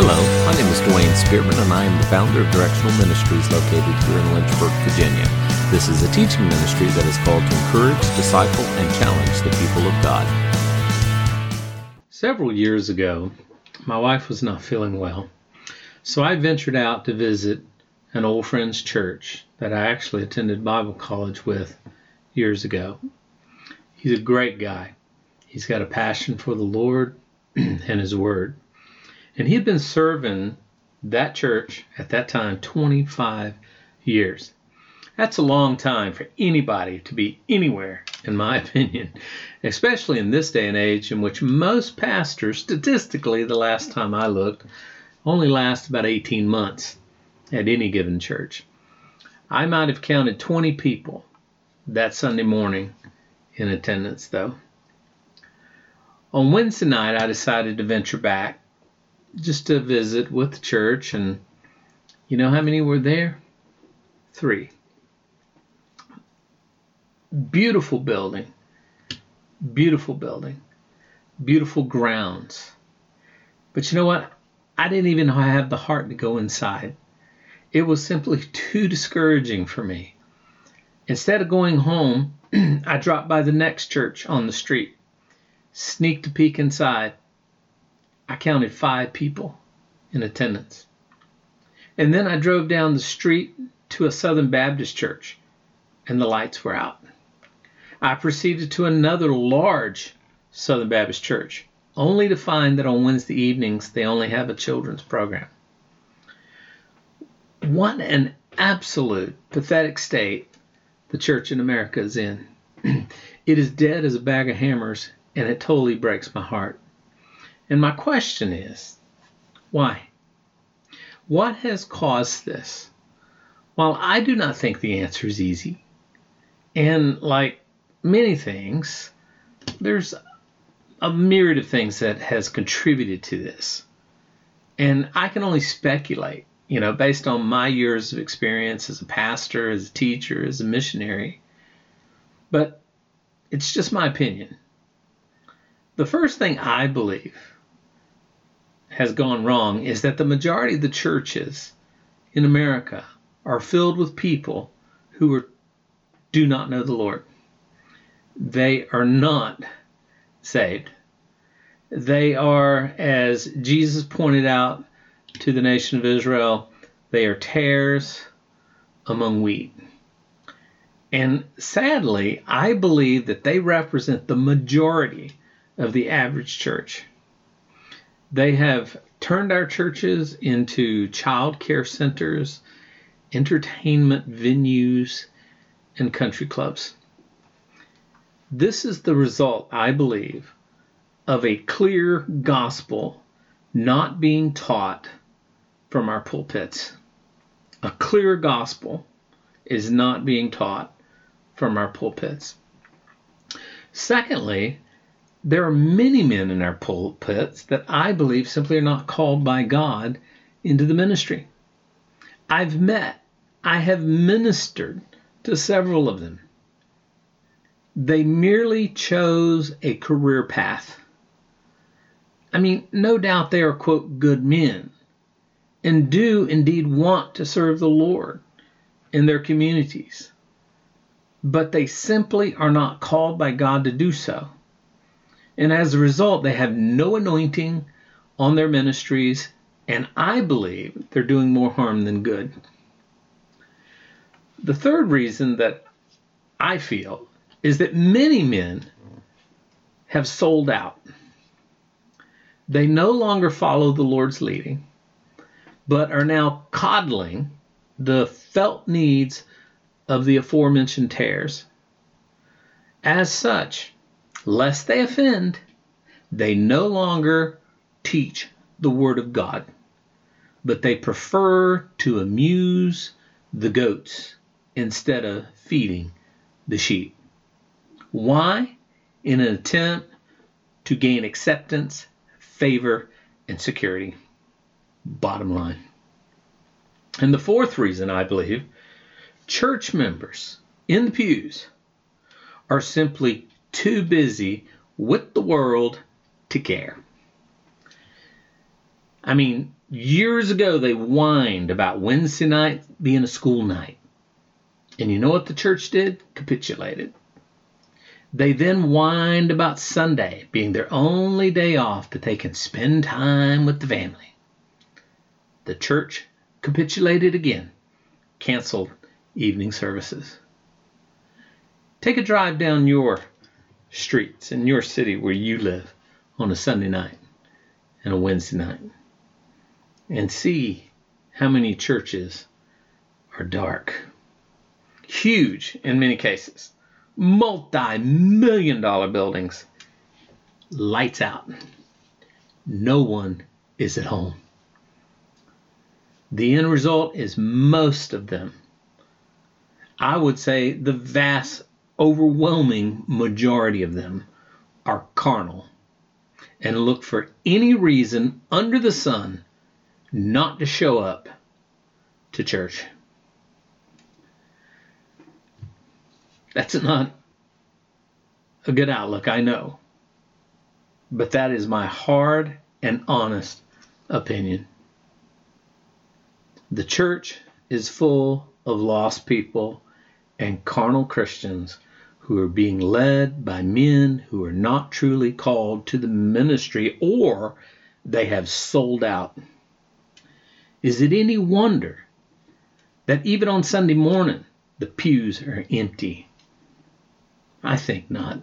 Hello, my name is Dwayne Spearman, and I am the founder of Directional Ministries located here in Lynchburg, Virginia. This is a teaching ministry that is called to encourage, disciple, and challenge the people of God. Several years ago, my wife was not feeling well, so I ventured out to visit an old friend's church that I actually attended Bible college with years ago. He's a great guy. He's got a passion for the Lord and His Word. And he had been serving that church at that time 25 years. That's a long time for anybody to be anywhere, in my opinion, especially in this day and age in which most pastors, statistically, the last time I looked, only last about 18 months at any given church. I might have counted 20 people that Sunday morning in attendance, though. On Wednesday night, I decided to venture back just to visit with the church. And you know how many were there? Three. Beautiful building. Beautiful building. Beautiful grounds. But you know what? I didn't even have the heart to go inside. It was simply too discouraging for me. Instead of going home, I dropped by the next church on the street, sneaked a peek inside, I counted five people in attendance. And then I drove down the street to a Southern Baptist church, and the lights were out. I proceeded to another large Southern Baptist church, only to find that on Wednesday evenings they only have a children's program. What an absolute pathetic state the church in America is in. it is dead as a bag of hammers, and it totally breaks my heart. And my question is, why? What has caused this? Well, I do not think the answer is easy. And like many things, there's a myriad of things that has contributed to this. And I can only speculate, you know, based on my years of experience as a pastor, as a teacher, as a missionary. But it's just my opinion. The first thing I believe has gone wrong is that the majority of the churches in America are filled with people who are, do not know the Lord. They are not saved. They are, as Jesus pointed out to the nation of Israel, they are tares among wheat. And sadly, I believe that they represent the majority of the average church. They have turned our churches into child care centers, entertainment venues, and country clubs. This is the result, I believe, of a clear gospel not being taught from our pulpits. A clear gospel is not being taught from our pulpits. Secondly, there are many men in our pulpits that I believe simply are not called by God into the ministry. I've met, I have ministered to several of them. They merely chose a career path. I mean, no doubt they are, quote, good men and do indeed want to serve the Lord in their communities, but they simply are not called by God to do so. And as a result, they have no anointing on their ministries, and I believe they're doing more harm than good. The third reason that I feel is that many men have sold out. They no longer follow the Lord's leading, but are now coddling the felt needs of the aforementioned tares. As such, lest they offend, they no longer teach the Word of God, but they prefer to amuse the goats instead of feeding the sheep. Why? In an attempt to gain acceptance, favor, and security. Bottom line. And the fourth reason, I believe, church members in the pews are simply too busy with the world to care. I mean, years ago they whined about Wednesday night being a school night. And you know what the church did? Capitulated. They then whined about Sunday being their only day off that they can spend time with the family. The church capitulated again, canceled evening services. Take a drive down your streets in your city where you live on a Sunday night and a Wednesday night and see how many churches are dark. Huge in many cases, multi million dollar buildings, lights out. No one is at home. The end result is most of them, I would say the vast overwhelming majority of them are carnal and look for any reason under the sun not to show up to church. That's not a good outlook, I know. But that is my hard and honest opinion. The church is full of lost people and carnal Christians who are being led by men who are not truly called to the ministry or they have sold out. Is it any wonder that even on Sunday morning the pews are empty? I think not.